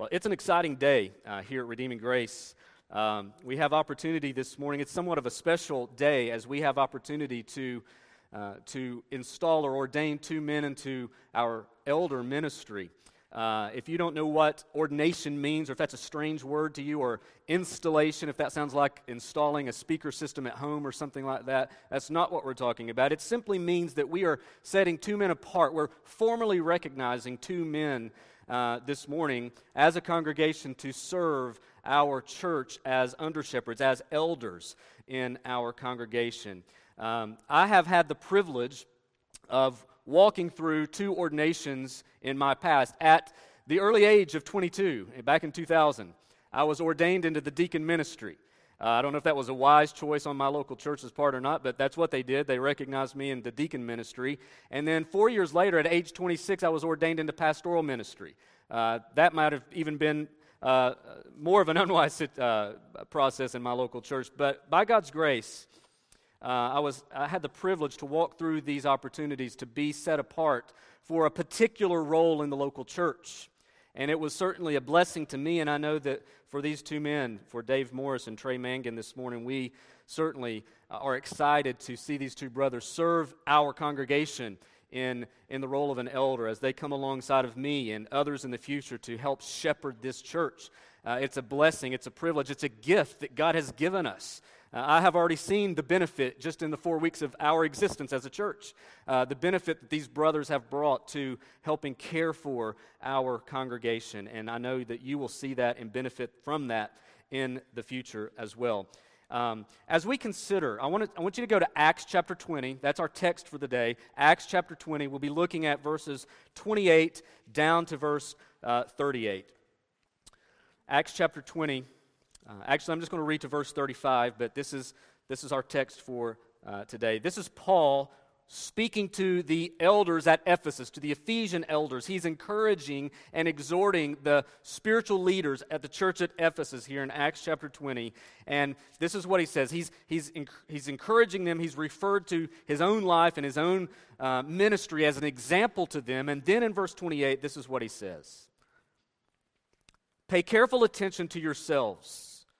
Well, it's an exciting day uh, here at Redeeming Grace. Um, we have opportunity this morning. It's somewhat of a special day as we have opportunity to, uh, to install or ordain two men into our elder ministry. Uh, if you don't know what ordination means, or if that's a strange word to you, or installation, if that sounds like installing a speaker system at home or something like that, that's not what we're talking about. It simply means that we are setting two men apart. We're formally recognizing two men uh, this morning as a congregation to serve our church as under shepherds, as elders in our congregation. Um, I have had the privilege of walking through two ordinations in my past. At the early age of 22, back in 2000, I was ordained into the deacon ministry. Uh, I don't know if that was a wise choice on my local church's part or not, but that's what they did. They recognized me in the deacon ministry. And then four years later, at age 26, I was ordained into pastoral ministry. Uh, that might have even been uh, more of an unwise uh, process in my local church, but by God's grace, uh, I, was, I had the privilege to walk through these opportunities to be set apart for a particular role in the local church. And it was certainly a blessing to me, and I know that for these two men, for Dave Morris and Trey Mangan this morning, we certainly are excited to see these two brothers serve our congregation in, in the role of an elder as they come alongside of me and others in the future to help shepherd this church. Uh, it's a blessing, it's a privilege, it's a gift that God has given us. Uh, I have already seen the benefit just in the four weeks of our existence as a church, uh, the benefit that these brothers have brought to helping care for our congregation. And I know that you will see that and benefit from that in the future as well. Um, as we consider, I want, to, I want you to go to Acts chapter 20. That's our text for the day. Acts chapter 20. We'll be looking at verses 28 down to verse uh, 38. Acts chapter 20. Uh, actually, I'm just going to read to verse 35, but this is, this is our text for uh, today. This is Paul speaking to the elders at Ephesus, to the Ephesian elders. He's encouraging and exhorting the spiritual leaders at the church at Ephesus here in Acts chapter 20. And this is what he says he's, he's, he's encouraging them. He's referred to his own life and his own uh, ministry as an example to them. And then in verse 28, this is what he says Pay careful attention to yourselves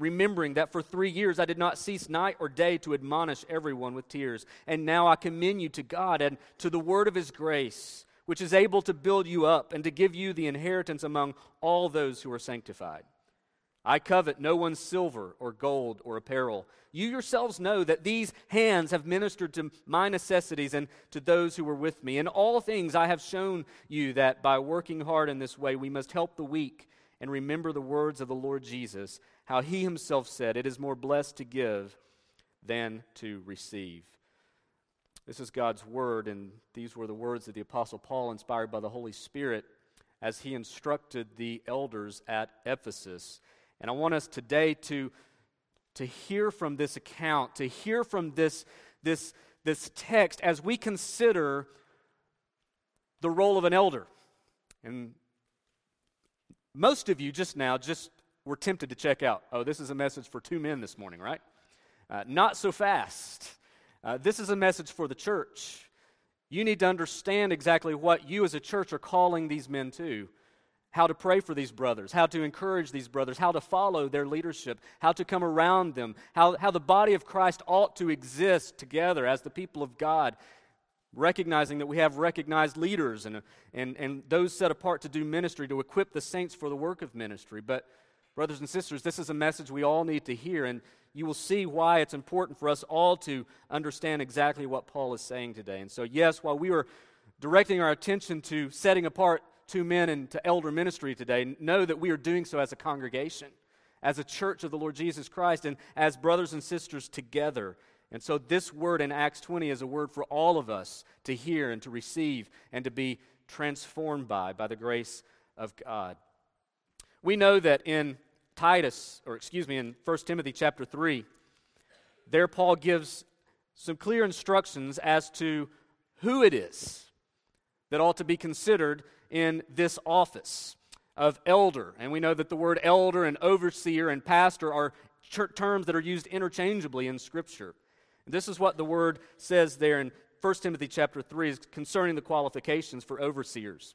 remembering that for three years I did not cease night or day to admonish everyone with tears. And now I commend you to God and to the word of his grace, which is able to build you up and to give you the inheritance among all those who are sanctified. I covet no one's silver or gold or apparel. You yourselves know that these hands have ministered to my necessities and to those who were with me. In all things I have shown you that by working hard in this way we must help the weak and remember the words of the Lord Jesus, how he himself said, It is more blessed to give than to receive. This is God's word, and these were the words of the Apostle Paul, inspired by the Holy Spirit, as he instructed the elders at Ephesus. And I want us today to, to hear from this account, to hear from this, this, this text as we consider the role of an elder. And most of you just now just were tempted to check out. Oh, this is a message for two men this morning, right? Uh, not so fast. Uh, this is a message for the church. You need to understand exactly what you as a church are calling these men to. How to pray for these brothers, how to encourage these brothers, how to follow their leadership, how to come around them, how, how the body of Christ ought to exist together as the people of God recognizing that we have recognized leaders and, and, and those set apart to do ministry, to equip the saints for the work of ministry. But, brothers and sisters, this is a message we all need to hear, and you will see why it's important for us all to understand exactly what Paul is saying today. And so, yes, while we were directing our attention to setting apart two men into elder ministry today, know that we are doing so as a congregation, as a church of the Lord Jesus Christ, and as brothers and sisters together and so, this word in Acts 20 is a word for all of us to hear and to receive and to be transformed by, by the grace of God. We know that in Titus, or excuse me, in 1 Timothy chapter 3, there Paul gives some clear instructions as to who it is that ought to be considered in this office of elder. And we know that the word elder and overseer and pastor are terms that are used interchangeably in Scripture. And this is what the word says there in 1 Timothy chapter 3 is concerning the qualifications for overseers.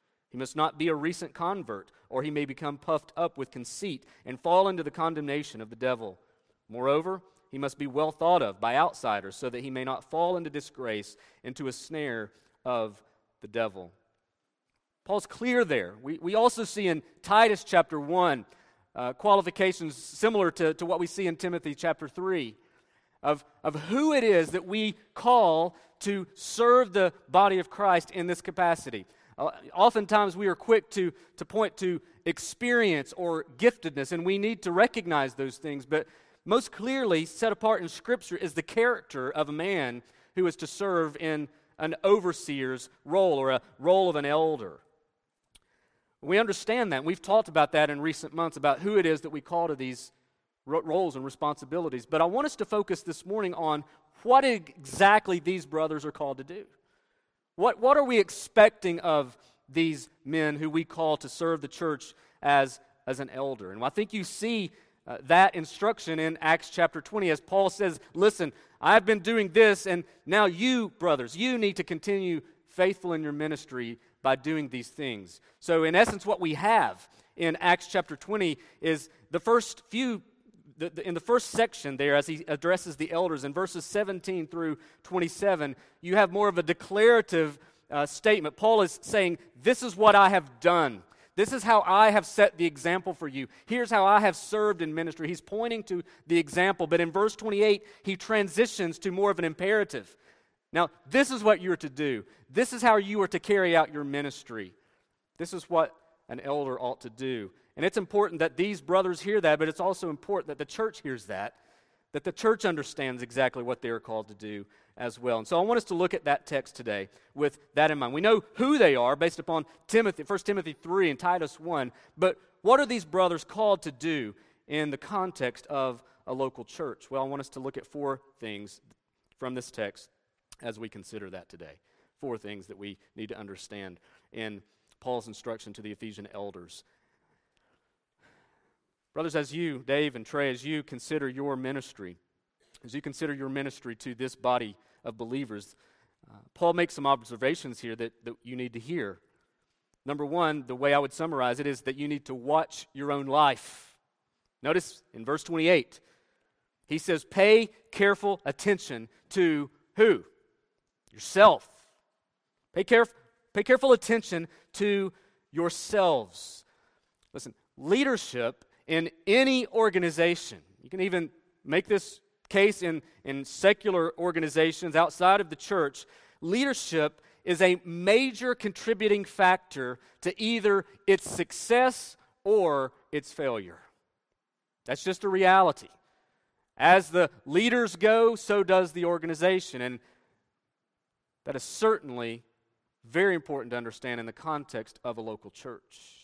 He must not be a recent convert, or he may become puffed up with conceit and fall into the condemnation of the devil. Moreover, he must be well thought of by outsiders so that he may not fall into disgrace, into a snare of the devil. Paul's clear there. We, we also see in Titus chapter 1 uh, qualifications similar to, to what we see in Timothy chapter 3 of, of who it is that we call to serve the body of Christ in this capacity. Oftentimes we are quick to, to point to experience or giftedness, and we need to recognize those things, but most clearly set apart in Scripture is the character of a man who is to serve in an overseer's role or a role of an elder. We understand that. We've talked about that in recent months about who it is that we call to these roles and responsibilities. But I want us to focus this morning on what exactly these brothers are called to do. What, what are we expecting of these men who we call to serve the church as, as an elder? And I think you see uh, that instruction in Acts chapter 20 as Paul says, Listen, I've been doing this, and now you, brothers, you need to continue faithful in your ministry by doing these things. So, in essence, what we have in Acts chapter 20 is the first few, the, the, in the first section there, as he addresses the elders, in verses 17 through 27, you have more of a declarative uh, statement. Paul is saying, This is what I have done. This is how I have set the example for you. Here's how I have served in ministry. He's pointing to the example, but in verse 28, he transitions to more of an imperative. Now, this is what you're to do. This is how you are to carry out your ministry. This is what an elder ought to do. And it's important that these brothers hear that, but it's also important that the church hears that, that the church understands exactly what they are called to do as well. And so I want us to look at that text today with that in mind. We know who they are based upon Timothy, 1 Timothy 3 and Titus 1, but what are these brothers called to do in the context of a local church? Well, I want us to look at four things from this text as we consider that today. Four things that we need to understand in Paul's instruction to the Ephesian elders. Brothers, as you, Dave and Trey, as you consider your ministry, as you consider your ministry to this body of believers, uh, Paul makes some observations here that, that you need to hear. Number one, the way I would summarize it is that you need to watch your own life. Notice in verse 28, he says, Pay careful attention to who? Yourself. Pay, caref- pay careful attention to yourselves. Listen, leadership in any organization, you can even make this case in, in secular organizations outside of the church, leadership is a major contributing factor to either its success or its failure. That's just a reality. As the leaders go, so does the organization. And that is certainly very important to understand in the context of a local church.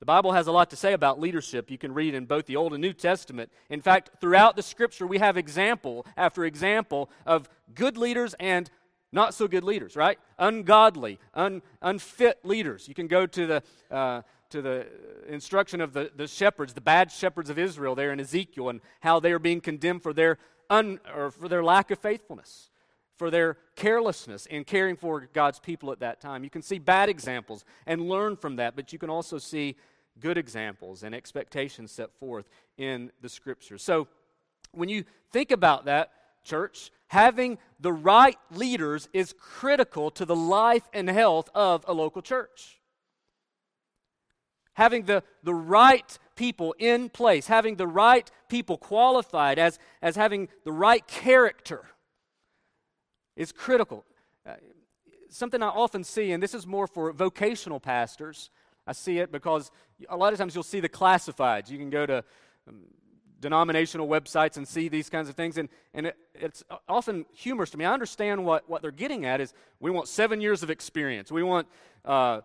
The Bible has a lot to say about leadership. You can read in both the Old and New Testament. In fact, throughout the scripture, we have example after example of good leaders and not so good leaders, right? Ungodly, un, unfit leaders. You can go to the, uh, to the instruction of the, the shepherds, the bad shepherds of Israel there in Ezekiel, and how they are being condemned for their, un, or for their lack of faithfulness, for their carelessness in caring for God's people at that time. You can see bad examples and learn from that, but you can also see good examples and expectations set forth in the scriptures. So when you think about that, church, having the right leaders is critical to the life and health of a local church. Having the, the right people in place, having the right people qualified as, as having the right character is critical. Uh, something I often see, and this is more for vocational pastors. I see it because a lot of times you'll see the classifieds. You can go to um, denominational websites and see these kinds of things, and, and it, it's often humorous to me. I understand what, what they're getting at is we want seven years of experience. We want uh,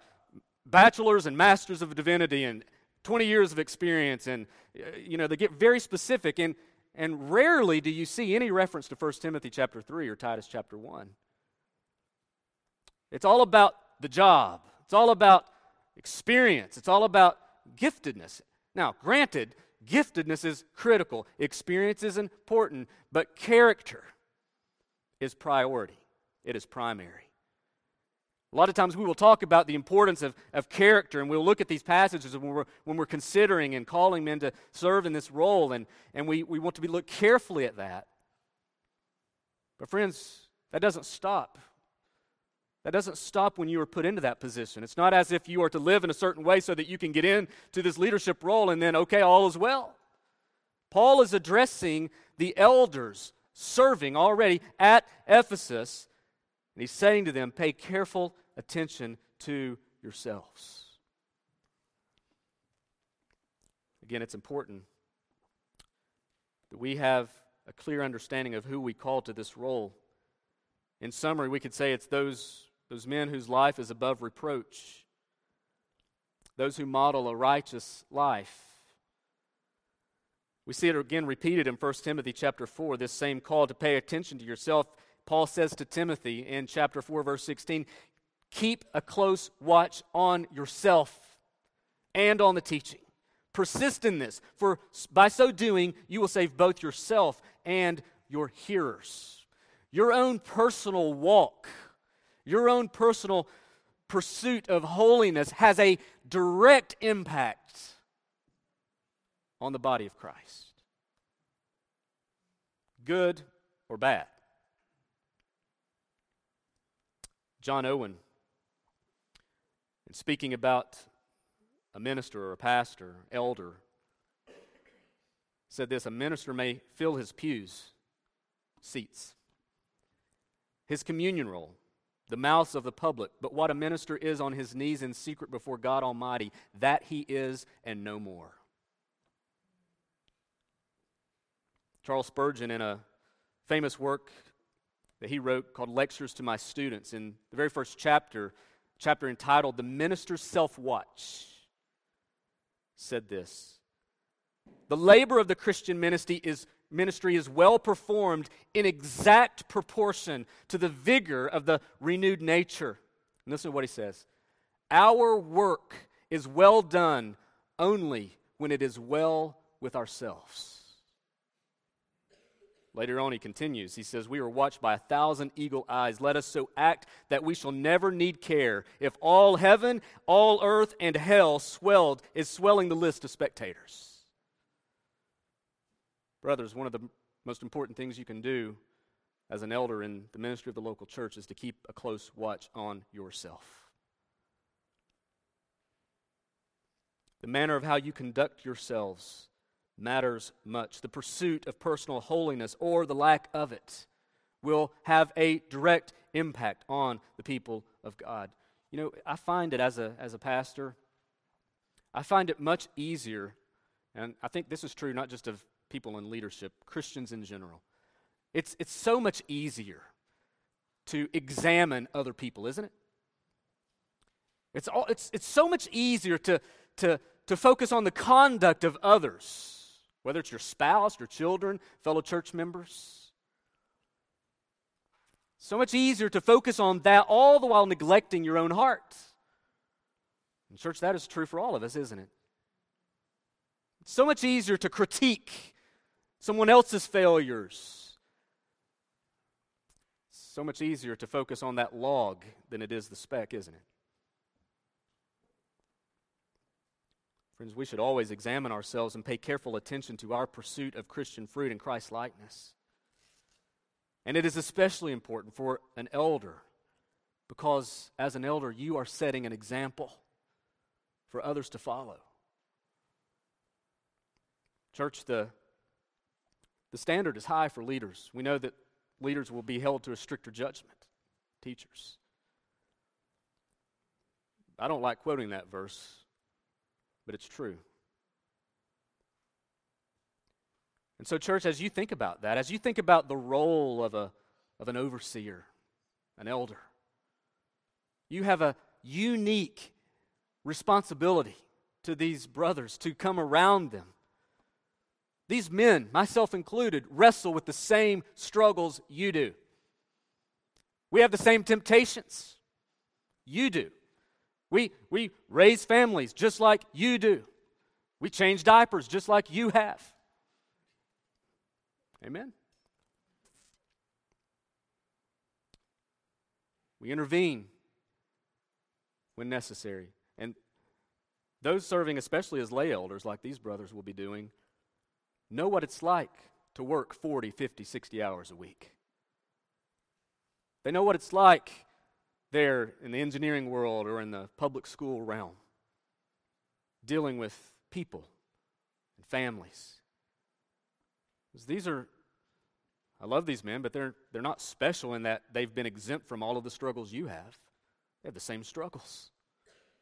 bachelors and masters of divinity and 20 years of experience, and, uh, you know, they get very specific, and, and rarely do you see any reference to 1 Timothy chapter 3 or Titus chapter 1. It's all about the job. It's all about experience. It's all about giftedness. Now, granted, giftedness is critical, experience is important, but character is priority, it is primary. A lot of times we will talk about the importance of, of character, and we'll look at these passages when we're, when we're considering and calling men to serve in this role, and, and we, we want to be look carefully at that. But, friends, that doesn't stop that doesn't stop when you are put into that position. It's not as if you are to live in a certain way so that you can get into this leadership role and then, okay, all is well. Paul is addressing the elders serving already at Ephesus, and he's saying to them, pay careful attention to yourselves. Again, it's important that we have a clear understanding of who we call to this role. In summary, we could say it's those those men whose life is above reproach, those who model a righteous life. We see it again repeated in 1 Timothy chapter 4, this same call to pay attention to yourself. Paul says to Timothy in chapter 4, verse 16, Keep a close watch on yourself and on the teaching. Persist in this, for by so doing, you will save both yourself and your hearers. Your own personal walk your own personal pursuit of holiness has a direct impact on the body of Christ. Good or bad. John Owen, in speaking about a minister or a pastor, elder, said this a minister may fill his pews, seats, his communion roll, the mouths of the public, but what a minister is on his knees in secret before God Almighty, that he is and no more. Charles Spurgeon, in a famous work that he wrote called Lectures to My Students, in the very first chapter, chapter entitled The Minister's Self Watch, said this The labor of the Christian ministry is ministry is well performed in exact proportion to the vigor of the renewed nature. And listen to what he says Our work is well done only when it is well with ourselves. Later on, he continues. He says, We are watched by a thousand eagle eyes. Let us so act that we shall never need care. If all heaven, all earth, and hell swelled, is swelling the list of spectators. Brothers, one of the most important things you can do as an elder in the ministry of the local church is to keep a close watch on yourself. The manner of how you conduct yourselves matters much. The pursuit of personal holiness or the lack of it will have a direct impact on the people of God. You know, I find it as a, as a pastor, I find it much easier, and I think this is true not just of people in leadership, Christians in general. It's, it's so much easier to examine other people, isn't it? It's, all, it's, it's so much easier to, to, to focus on the conduct of others, whether it's your spouse, your children, fellow church members. So much easier to focus on that all the while neglecting your own heart. And, church, that is true for all of us, isn't it? It's so much easier to critique someone else's failures. so much easier to focus on that log than it is the speck, isn't it? Friends, we should always examine ourselves and pay careful attention to our pursuit of Christian fruit and Christ likeness. And it is especially important for an elder because, as an elder, you are setting an example for others to follow. Church, the the standard is high for leaders. We know that leaders will be held to a stricter judgment. Teachers. I don't like quoting that verse, but it's true. And so, church, as you think about that, as you think about the role of, a, of an overseer, an elder, you have a unique responsibility to these brothers to come around them. These men, myself included, wrestle with the same struggles you do. We have the same temptations you do. We, we raise families just like you do. We change diapers just like you have. Amen. We intervene when necessary. And those serving, especially as lay elders, like these brothers will be doing, know what it's like to work 40, 50, 60 hours a week. They know what it's like there in the engineering world or in the public school realm, dealing with people and families. These are, I love these men, but they're, they're not special in that they've been exempt from all of the struggles you have. They have the same struggles.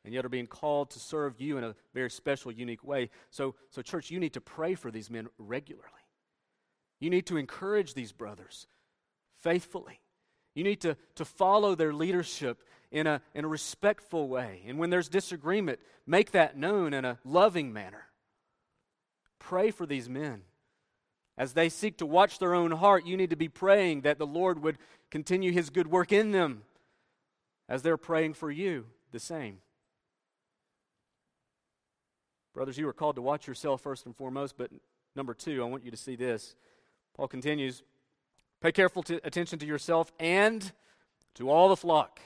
And yet are being called to serve you in a very special, unique way. So, so, church, you need to pray for these men regularly. You need to encourage these brothers faithfully. You need to, to follow their leadership in a, in a respectful way. And when there's disagreement, make that known in a loving manner. Pray for these men. As they seek to watch their own heart, you need to be praying that the Lord would continue his good work in them as they're praying for you the same. Brothers, you are called to watch yourself first and foremost, but number two, I want you to see this. Paul continues Pay careful to, attention to yourself and to all the flock.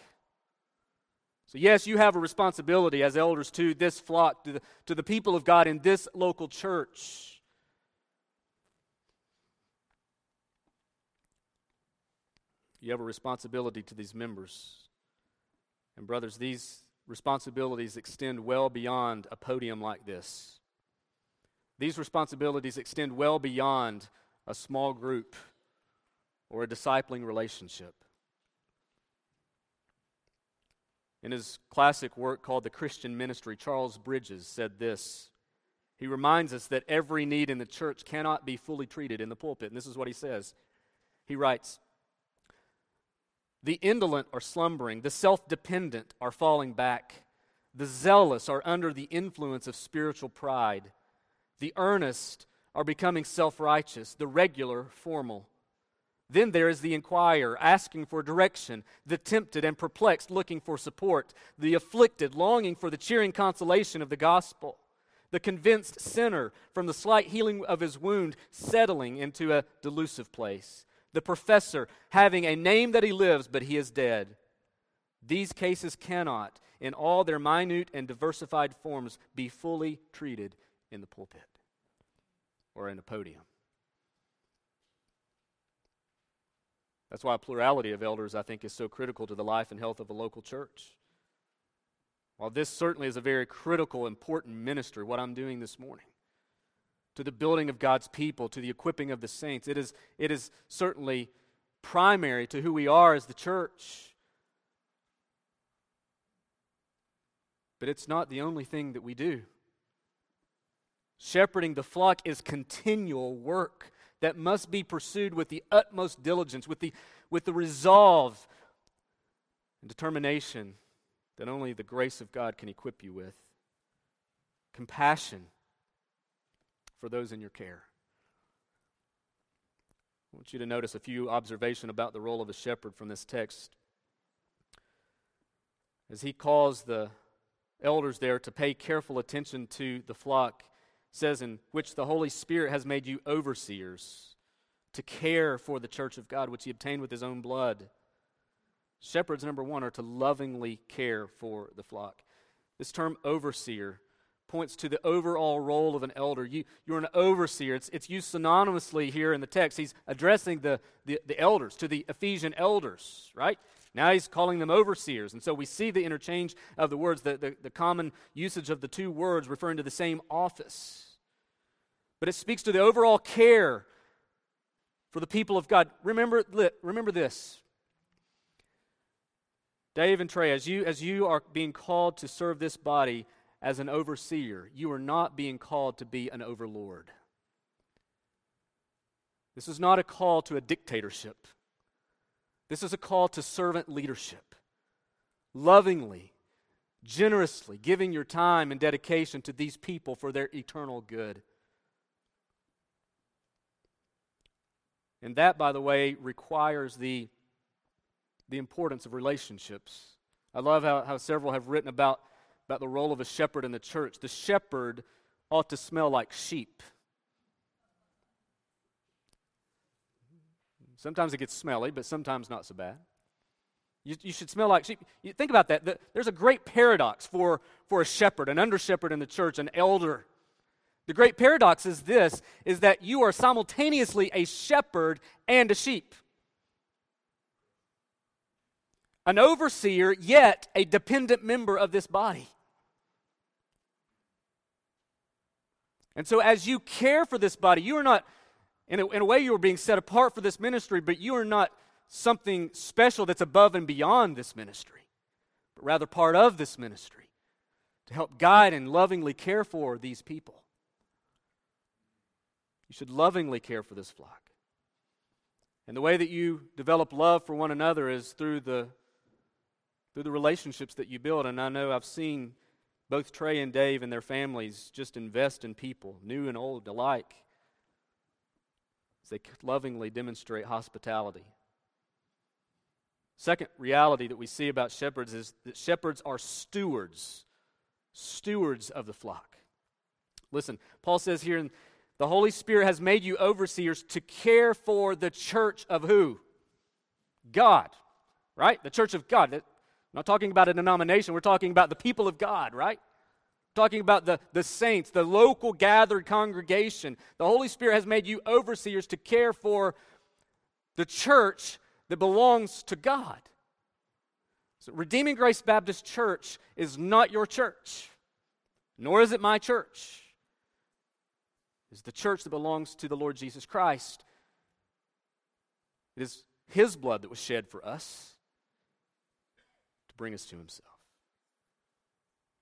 So, yes, you have a responsibility as elders to this flock, to the, to the people of God in this local church. You have a responsibility to these members. And, brothers, these responsibilities extend well beyond a podium like this. These responsibilities extend well beyond a small group or a discipling relationship. In his classic work called The Christian Ministry, Charles Bridges said this. He reminds us that every need in the church cannot be fully treated in the pulpit. And this is what he says. He writes The indolent are slumbering, the self dependent are falling back, the zealous are under the influence of spiritual pride, the earnest are becoming self righteous, the regular formal. Then there is the inquirer asking for direction, the tempted and perplexed looking for support, the afflicted longing for the cheering consolation of the gospel, the convinced sinner from the slight healing of his wound settling into a delusive place, the professor having a name that he lives but he is dead. These cases cannot, in all their minute and diversified forms, be fully treated in the pulpit or in a podium. That's why a plurality of elders, I think, is so critical to the life and health of a local church. While this certainly is a very critical, important ministry, what I'm doing this morning, to the building of God's people, to the equipping of the saints, it is, it is certainly primary to who we are as the church. But it's not the only thing that we do. Shepherding the flock is continual work that must be pursued with the utmost diligence, with the, with the resolve and determination that only the grace of God can equip you with. Compassion for those in your care. I want you to notice a few observations about the role of a shepherd from this text. As he calls the elders there to pay careful attention to the flock, says, in which the Holy Spirit has made you overseers to care for the church of God, which he obtained with his own blood. Shepherds, number one, are to lovingly care for the flock. This term overseer points to the overall role of an elder. You, you're an overseer. It's, it's used synonymously here in the text. He's addressing the, the, the elders, to the Ephesian elders, right? Now he's calling them overseers. And so we see the interchange of the words, the, the, the common usage of the two words referring to the same office. But it speaks to the overall care for the people of God. Remember, remember this. Dave and Trey, as you, as you are being called to serve this body as an overseer, you are not being called to be an overlord. This is not a call to a dictatorship. This is a call to servant leadership. Lovingly, generously giving your time and dedication to these people for their eternal good. And that, by the way, requires the, the importance of relationships. I love how, how several have written about, about the role of a shepherd in the church. The shepherd ought to smell like sheep. Sometimes it gets smelly, but sometimes not so bad. You, you should smell like sheep. You think about that. The, there's a great paradox for, for a shepherd, an under shepherd in the church, an elder. The great paradox is this is that you are simultaneously a shepherd and a sheep. An overseer, yet a dependent member of this body. And so, as you care for this body, you are not, in a, in a way, you are being set apart for this ministry, but you are not something special that's above and beyond this ministry, but rather part of this ministry to help guide and lovingly care for these people. You should lovingly care for this flock. And the way that you develop love for one another is through the through the relationships that you build. And I know I've seen both Trey and Dave and their families just invest in people, new and old alike, as they lovingly demonstrate hospitality. Second reality that we see about shepherds is that shepherds are stewards, stewards of the flock. Listen, Paul says here, the Holy Spirit has made you overseers to care for the church of who? God, right? The church of God. I'm not talking about a denomination, we're talking about the people of God, right? talking about the, the saints, the local gathered congregation. The Holy Spirit has made you overseers to care for the church that belongs to God. So, Redeeming Grace Baptist Church is not your church, nor is it my church. It's the church that belongs to the Lord Jesus Christ. It is His blood that was shed for us bring us to Himself.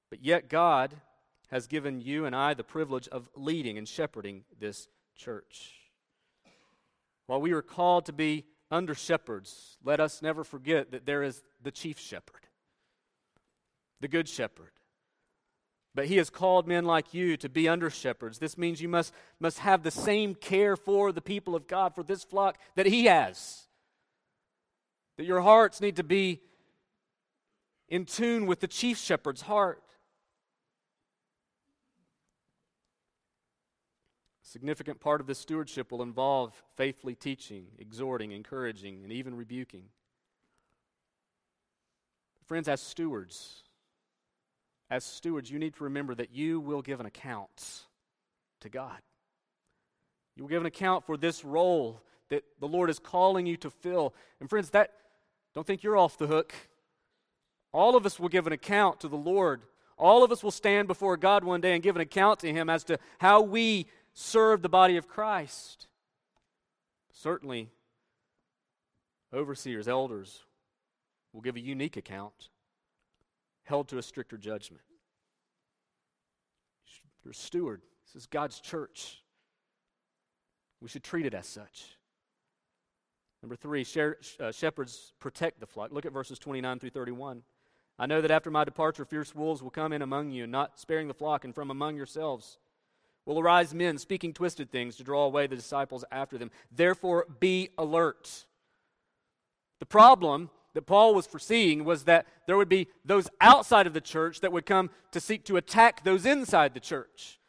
But yet, God has given you and I the privilege of leading and shepherding this church. While we are called to be under shepherds, let us never forget that there is the chief shepherd, the good shepherd. But he has called men like you to be under shepherds. This means you must, must have the same care for the people of God, for this flock that he has. That your hearts need to be in tune with the chief shepherd's heart. significant part of this stewardship will involve faithfully teaching, exhorting, encouraging, and even rebuking. Friends, as stewards, as stewards, you need to remember that you will give an account to God. You will give an account for this role that the Lord is calling you to fill. And friends, that don't think you're off the hook. All of us will give an account to the Lord. All of us will stand before God one day and give an account to Him as to how we serve the body of Christ. Certainly, overseers, elders will give a unique account, held to a stricter judgment. You're a steward. This is God's church. We should treat it as such. Number three, uh, shepherds protect the flock. Look at verses 29 through 31. I know that after my departure, fierce wolves will come in among you, not sparing the flock, and from among yourselves will arise men speaking twisted things to draw away the disciples after them. Therefore, be alert. The problem that Paul was foreseeing was that there would be those outside of the church that would come to seek to attack those inside the church.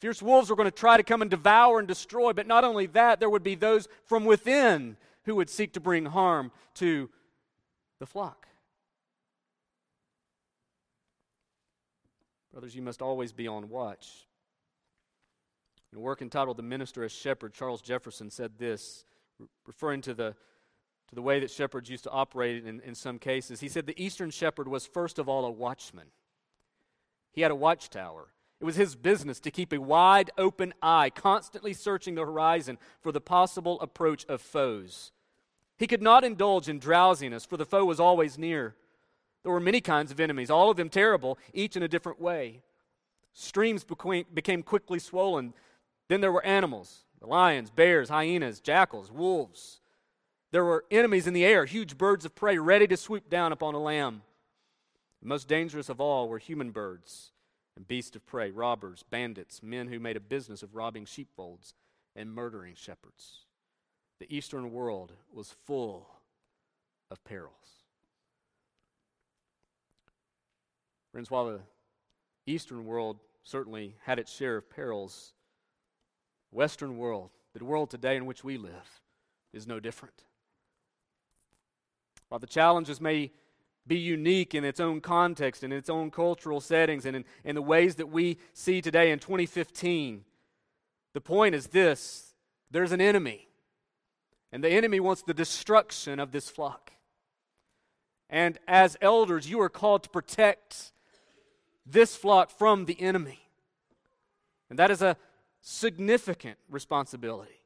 Fierce wolves were going to try to come and devour and destroy, but not only that, there would be those from within who would seek to bring harm to the flock. Brothers, you must always be on watch. In a work entitled The Minister as Shepherd, Charles Jefferson said this, referring to the, to the way that shepherds used to operate in, in some cases. He said, The Eastern shepherd was first of all a watchman. He had a watchtower, It was his business to keep a wide open eye, constantly searching the horizon for the possible approach of foes. He could not indulge in drowsiness, for the foe was always near. There were many kinds of enemies, all of them terrible, each in a different way. Streams became quickly swollen. Then there were animals lions, bears, hyenas, jackals, wolves. There were enemies in the air, huge birds of prey ready to swoop down upon a lamb. The most dangerous of all were human birds and beasts of prey, robbers, bandits, men who made a business of robbing sheepfolds and murdering shepherds. The eastern world was full of perils. Friends, while the eastern world certainly had its share of perils, Western world, the world today in which we live, is no different. While the challenges may be unique in its own context and in its own cultural settings and in, in the ways that we see today in 2015, the point is this there's an enemy, and the enemy wants the destruction of this flock. And as elders, you are called to protect this flock from the enemy. And that is a significant responsibility.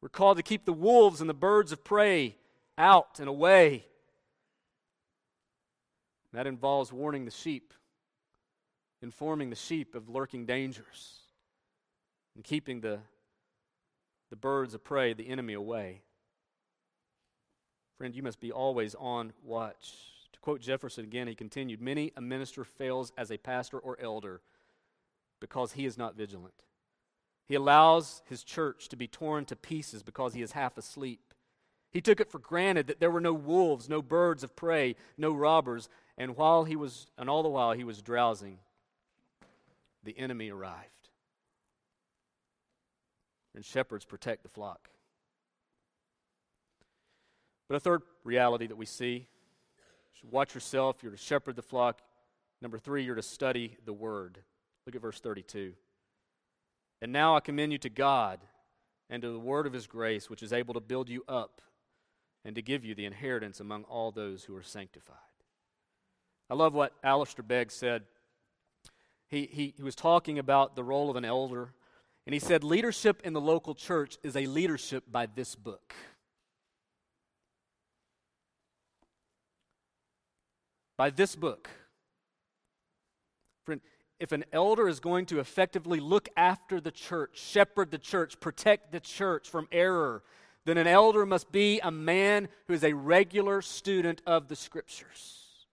We're called to keep the wolves and the birds of prey out and away. That involves warning the sheep, informing the sheep of lurking dangers, and keeping the, the birds of prey, the enemy, away. Friend, you must be always on watch. To quote Jefferson again, he continued Many a minister fails as a pastor or elder because he is not vigilant. He allows his church to be torn to pieces because he is half asleep. He took it for granted that there were no wolves, no birds of prey, no robbers, and while he was and all the while he was drowsing, the enemy arrived. And shepherds protect the flock. But a third reality that we see watch yourself, you're to shepherd the flock. Number three, you're to study the word. Look at verse 32. And now I commend you to God and to the word of his grace, which is able to build you up and to give you the inheritance among all those who are sanctified. I love what Alistair Begg said. He, he, he was talking about the role of an elder, and he said, Leadership in the local church is a leadership by this book. By this book. Friend, if an elder is going to effectively look after the church, shepherd the church, protect the church from error, then an elder must be a man who is a regular student of the scriptures.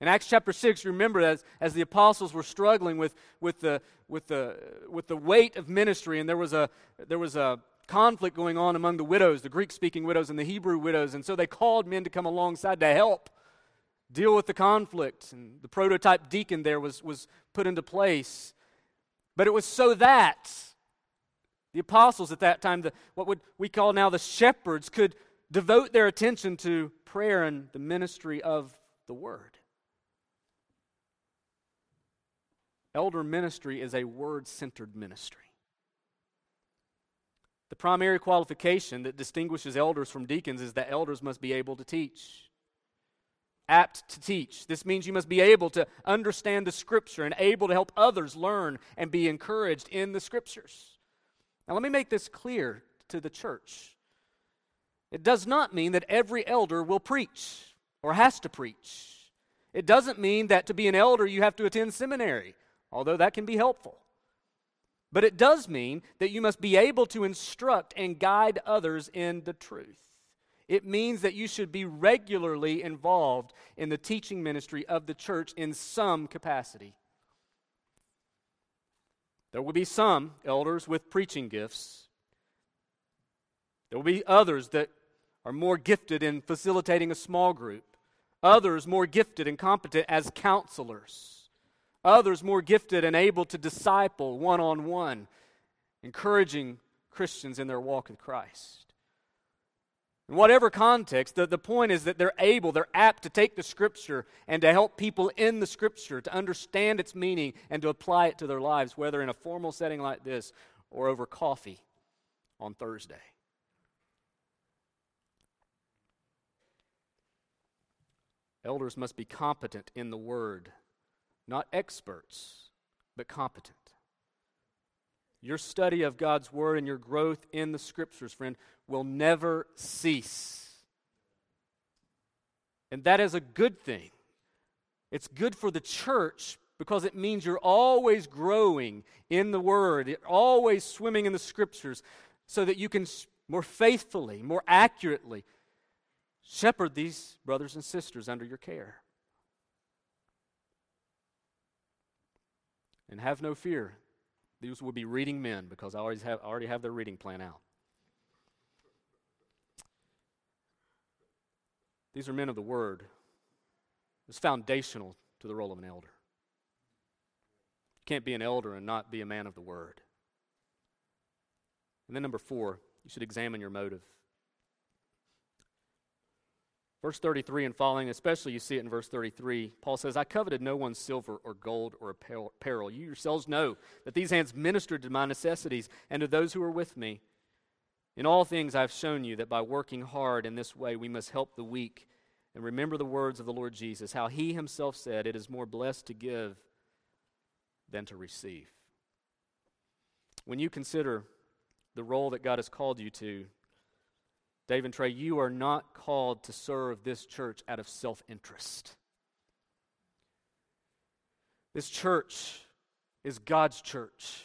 In Acts chapter 6, remember as, as the apostles were struggling with, with, the, with, the, with the weight of ministry, and there was, a, there was a conflict going on among the widows, the Greek speaking widows and the Hebrew widows, and so they called men to come alongside to help deal with the conflict. And the prototype deacon there was, was put into place. But it was so that the apostles at that time, the, what would we call now the shepherds, could devote their attention to prayer and the ministry of the word. Elder ministry is a word centered ministry. The primary qualification that distinguishes elders from deacons is that elders must be able to teach apt to teach. This means you must be able to understand the Scripture and able to help others learn and be encouraged in the Scriptures. Now, let me make this clear to the church. It does not mean that every elder will preach or has to preach. It doesn't mean that to be an elder you have to attend seminary, although that can be helpful. But it does mean that you must be able to instruct and guide others in the truth. It means that you should be regularly involved in the teaching ministry of the church in some capacity. There will be some elders with preaching gifts. There will be others that are more gifted in facilitating a small group, others more gifted and competent as counselors, others more gifted and able to disciple one on one, encouraging Christians in their walk with Christ. In whatever context, the, the point is that they're able, they're apt to take the Scripture and to help people in the Scripture to understand its meaning and to apply it to their lives, whether in a formal setting like this or over coffee on Thursday. Elders must be competent in the Word, not experts, but competent. Your study of God's Word and your growth in the Scriptures, friend, will never cease. And that is a good thing. It's good for the church because it means you're always growing in the Word, always swimming in the Scriptures, so that you can more faithfully, more accurately shepherd these brothers and sisters under your care. And have no fear. These will be reading men because I always have, already have their reading plan out. These are men of the Word. It's foundational to the role of an elder. You can't be an elder and not be a man of the Word. And then, number four, you should examine your motive. Verse 33 and following, especially you see it in verse 33, Paul says, I coveted no one's silver or gold or apparel. You yourselves know that these hands ministered to my necessities and to those who were with me. In all things I've shown you that by working hard in this way we must help the weak. And remember the words of the Lord Jesus, how he himself said, It is more blessed to give than to receive. When you consider the role that God has called you to, Dave and Trey, you are not called to serve this church out of self interest. This church is God's church.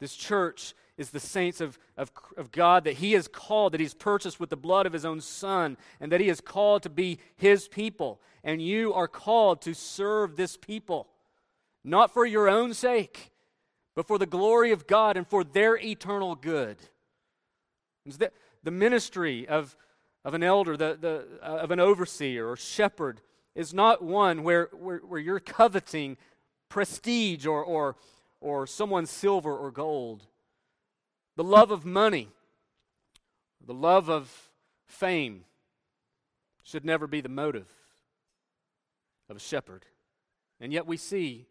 This church is the saints of, of, of God that He has called, that He's purchased with the blood of His own Son, and that He has called to be His people. And you are called to serve this people, not for your own sake, but for the glory of God and for their eternal good the ministry of, of an elder, the, the, uh, of an overseer or shepherd, is not one where, where, where you're coveting prestige or, or, or someone's silver or gold. The love of money, the love of fame should never be the motive of a shepherd. And yet we see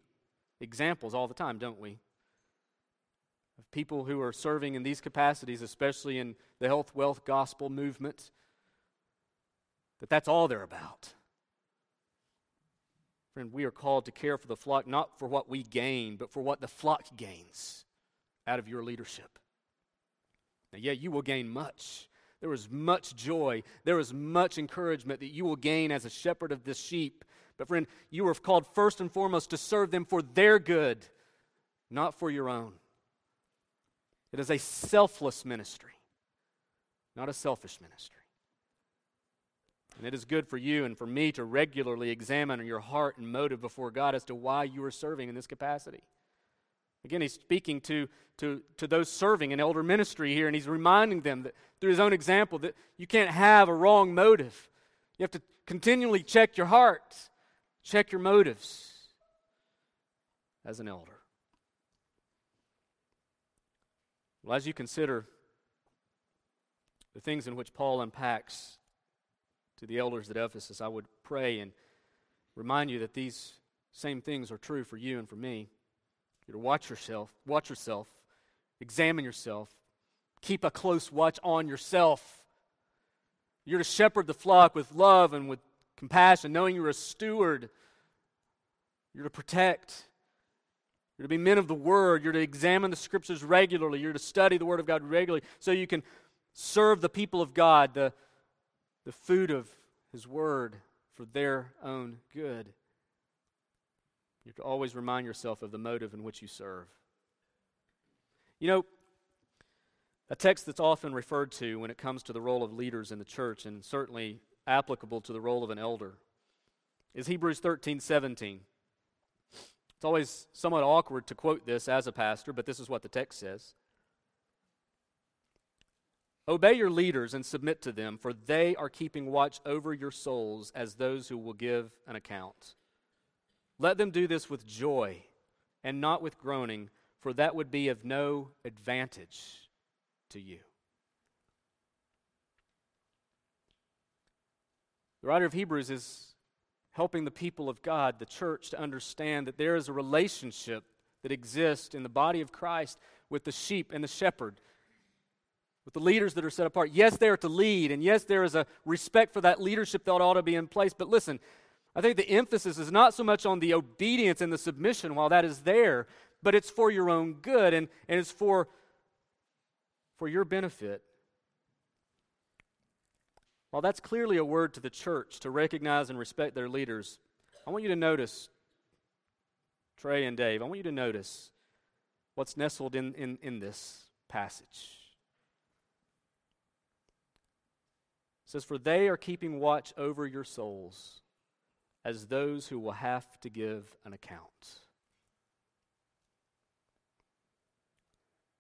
examples all the time, don't we? Of people who are serving in these capacities, especially in the health, wealth, gospel movement, that that's all they're about. Friend, we are called to care for the flock not for what we gain, but for what the flock gains out of your leadership. Now, yeah, you will gain much. There is much joy. There is much encouragement that you will gain as a shepherd of this sheep. But, friend, you are called first and foremost to serve them for their good, not for your own. It is a selfless ministry, not a selfish ministry. And it is good for you and for me to regularly examine your heart and motive before God as to why you are serving in this capacity. Again, he's speaking to, to, to those serving in elder ministry here, and he's reminding them that through his own example that you can't have a wrong motive. You have to continually check your heart, check your motives as an elder. Well, as you consider the things in which Paul unpacks to the elders at Ephesus, I would pray and remind you that these same things are true for you and for me. You're to watch yourself, watch yourself, examine yourself, keep a close watch on yourself. You're to shepherd the flock with love and with compassion, knowing you're a steward. You're to protect. You're to be men of the Word. You're to examine the Scriptures regularly. You're to study the Word of God regularly so you can serve the people of God, the, the food of His Word, for their own good. You have to always remind yourself of the motive in which you serve. You know, a text that's often referred to when it comes to the role of leaders in the church, and certainly applicable to the role of an elder, is Hebrews 13 17. It's always somewhat awkward to quote this as a pastor, but this is what the text says. Obey your leaders and submit to them, for they are keeping watch over your souls as those who will give an account. Let them do this with joy and not with groaning, for that would be of no advantage to you. The writer of Hebrews is helping the people of God, the church, to understand that there is a relationship that exists in the body of Christ with the sheep and the shepherd, with the leaders that are set apart. Yes, they are to lead, and yes, there is a respect for that leadership that ought to be in place. But listen, I think the emphasis is not so much on the obedience and the submission while that is there, but it's for your own good and, and it's for, for your benefit. While that's clearly a word to the church to recognize and respect their leaders, I want you to notice, Trey and Dave, I want you to notice what's nestled in, in, in this passage. It says, For they are keeping watch over your souls as those who will have to give an account.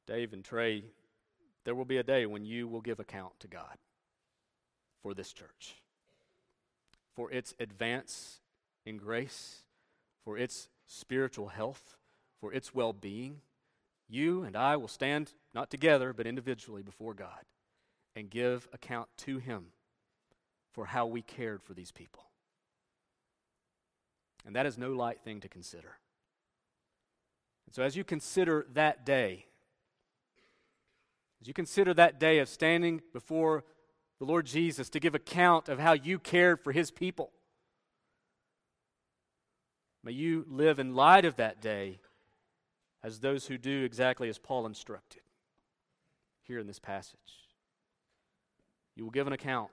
Dave and Trey, there will be a day when you will give account to God for this church, for its advance in grace, for its spiritual health, for its well being. You and I will stand, not together, but individually before God and give account to Him for how we cared for these people. And that is no light thing to consider. And so, as you consider that day, as you consider that day of standing before the Lord Jesus to give account of how you cared for his people, may you live in light of that day as those who do exactly as Paul instructed here in this passage. You will give an account.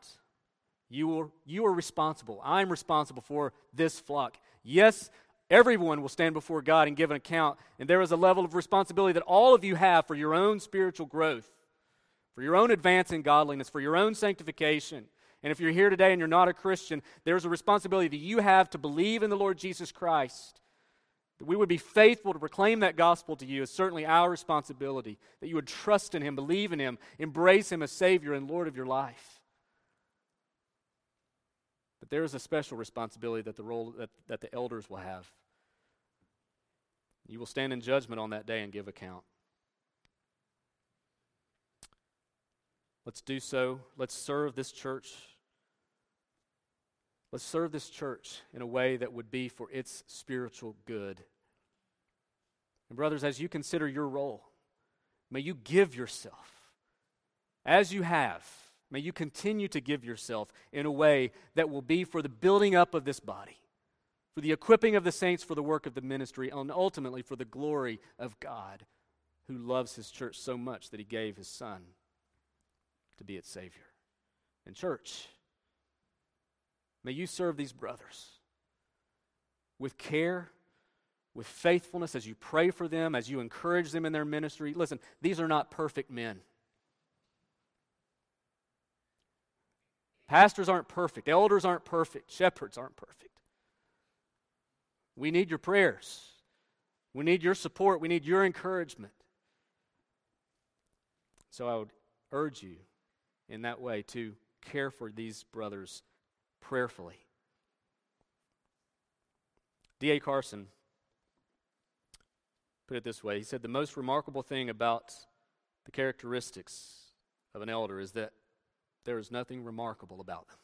You are, you are responsible. I'm responsible for this flock. Yes, everyone will stand before God and give an account, and there is a level of responsibility that all of you have for your own spiritual growth, for your own advance in godliness, for your own sanctification. And if you're here today and you're not a Christian, there's a responsibility that you have to believe in the Lord Jesus Christ. That we would be faithful to proclaim that gospel to you is certainly our responsibility. That you would trust in Him, believe in Him, embrace Him as Savior and Lord of your life. But there is a special responsibility that the role that, that the elders will have. You will stand in judgment on that day and give account. Let's do so. Let's serve this church. Let's serve this church in a way that would be for its spiritual good. And, brothers, as you consider your role, may you give yourself as you have May you continue to give yourself in a way that will be for the building up of this body, for the equipping of the saints for the work of the ministry, and ultimately for the glory of God who loves his church so much that he gave his son to be its Savior. And, church, may you serve these brothers with care, with faithfulness as you pray for them, as you encourage them in their ministry. Listen, these are not perfect men. Pastors aren't perfect, elders aren't perfect, shepherds aren't perfect. We need your prayers. We need your support. We need your encouragement. So I would urge you in that way to care for these brothers prayerfully. D.A. Carson put it this way He said, The most remarkable thing about the characteristics of an elder is that there is nothing remarkable about them.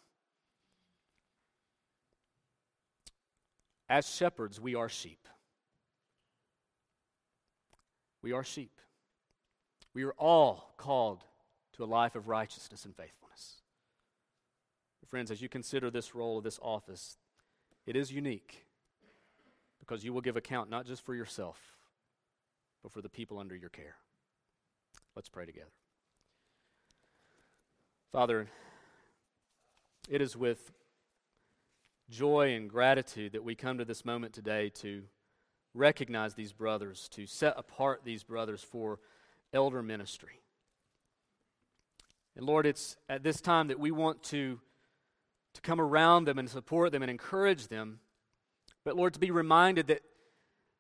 As shepherds, we are sheep. We are sheep. We are all called to a life of righteousness and faithfulness. Friends, as you consider this role of this office, it is unique because you will give account not just for yourself, but for the people under your care. Let's pray together. Father, it is with joy and gratitude that we come to this moment today to recognize these brothers, to set apart these brothers for elder ministry. And Lord, it's at this time that we want to, to come around them and support them and encourage them. But Lord, to be reminded that,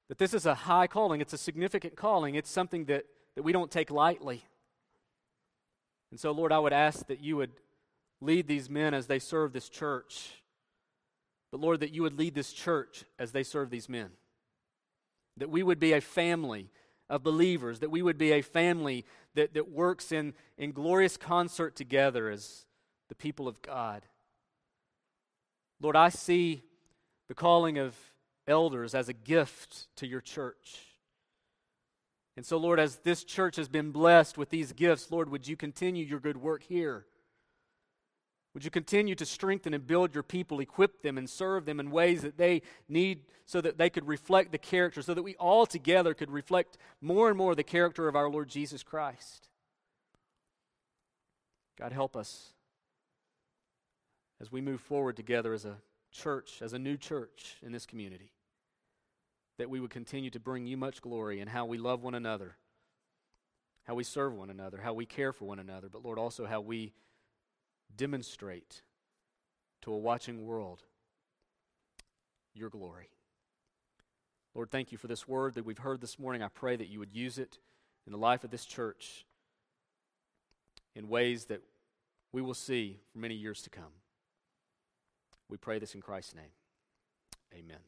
that this is a high calling, it's a significant calling, it's something that, that we don't take lightly. And so, Lord, I would ask that you would lead these men as they serve this church. But, Lord, that you would lead this church as they serve these men. That we would be a family of believers, that we would be a family that, that works in, in glorious concert together as the people of God. Lord, I see the calling of elders as a gift to your church. And so, Lord, as this church has been blessed with these gifts, Lord, would you continue your good work here? Would you continue to strengthen and build your people, equip them, and serve them in ways that they need so that they could reflect the character, so that we all together could reflect more and more the character of our Lord Jesus Christ? God, help us as we move forward together as a church, as a new church in this community, that we would continue to bring you much glory in how we love one another, how we serve one another, how we care for one another, but Lord, also how we demonstrate to a watching world your glory. Lord, thank you for this word that we've heard this morning. I pray that you would use it in the life of this church in ways that we will see for many years to come. We pray this in Christ's name. Amen.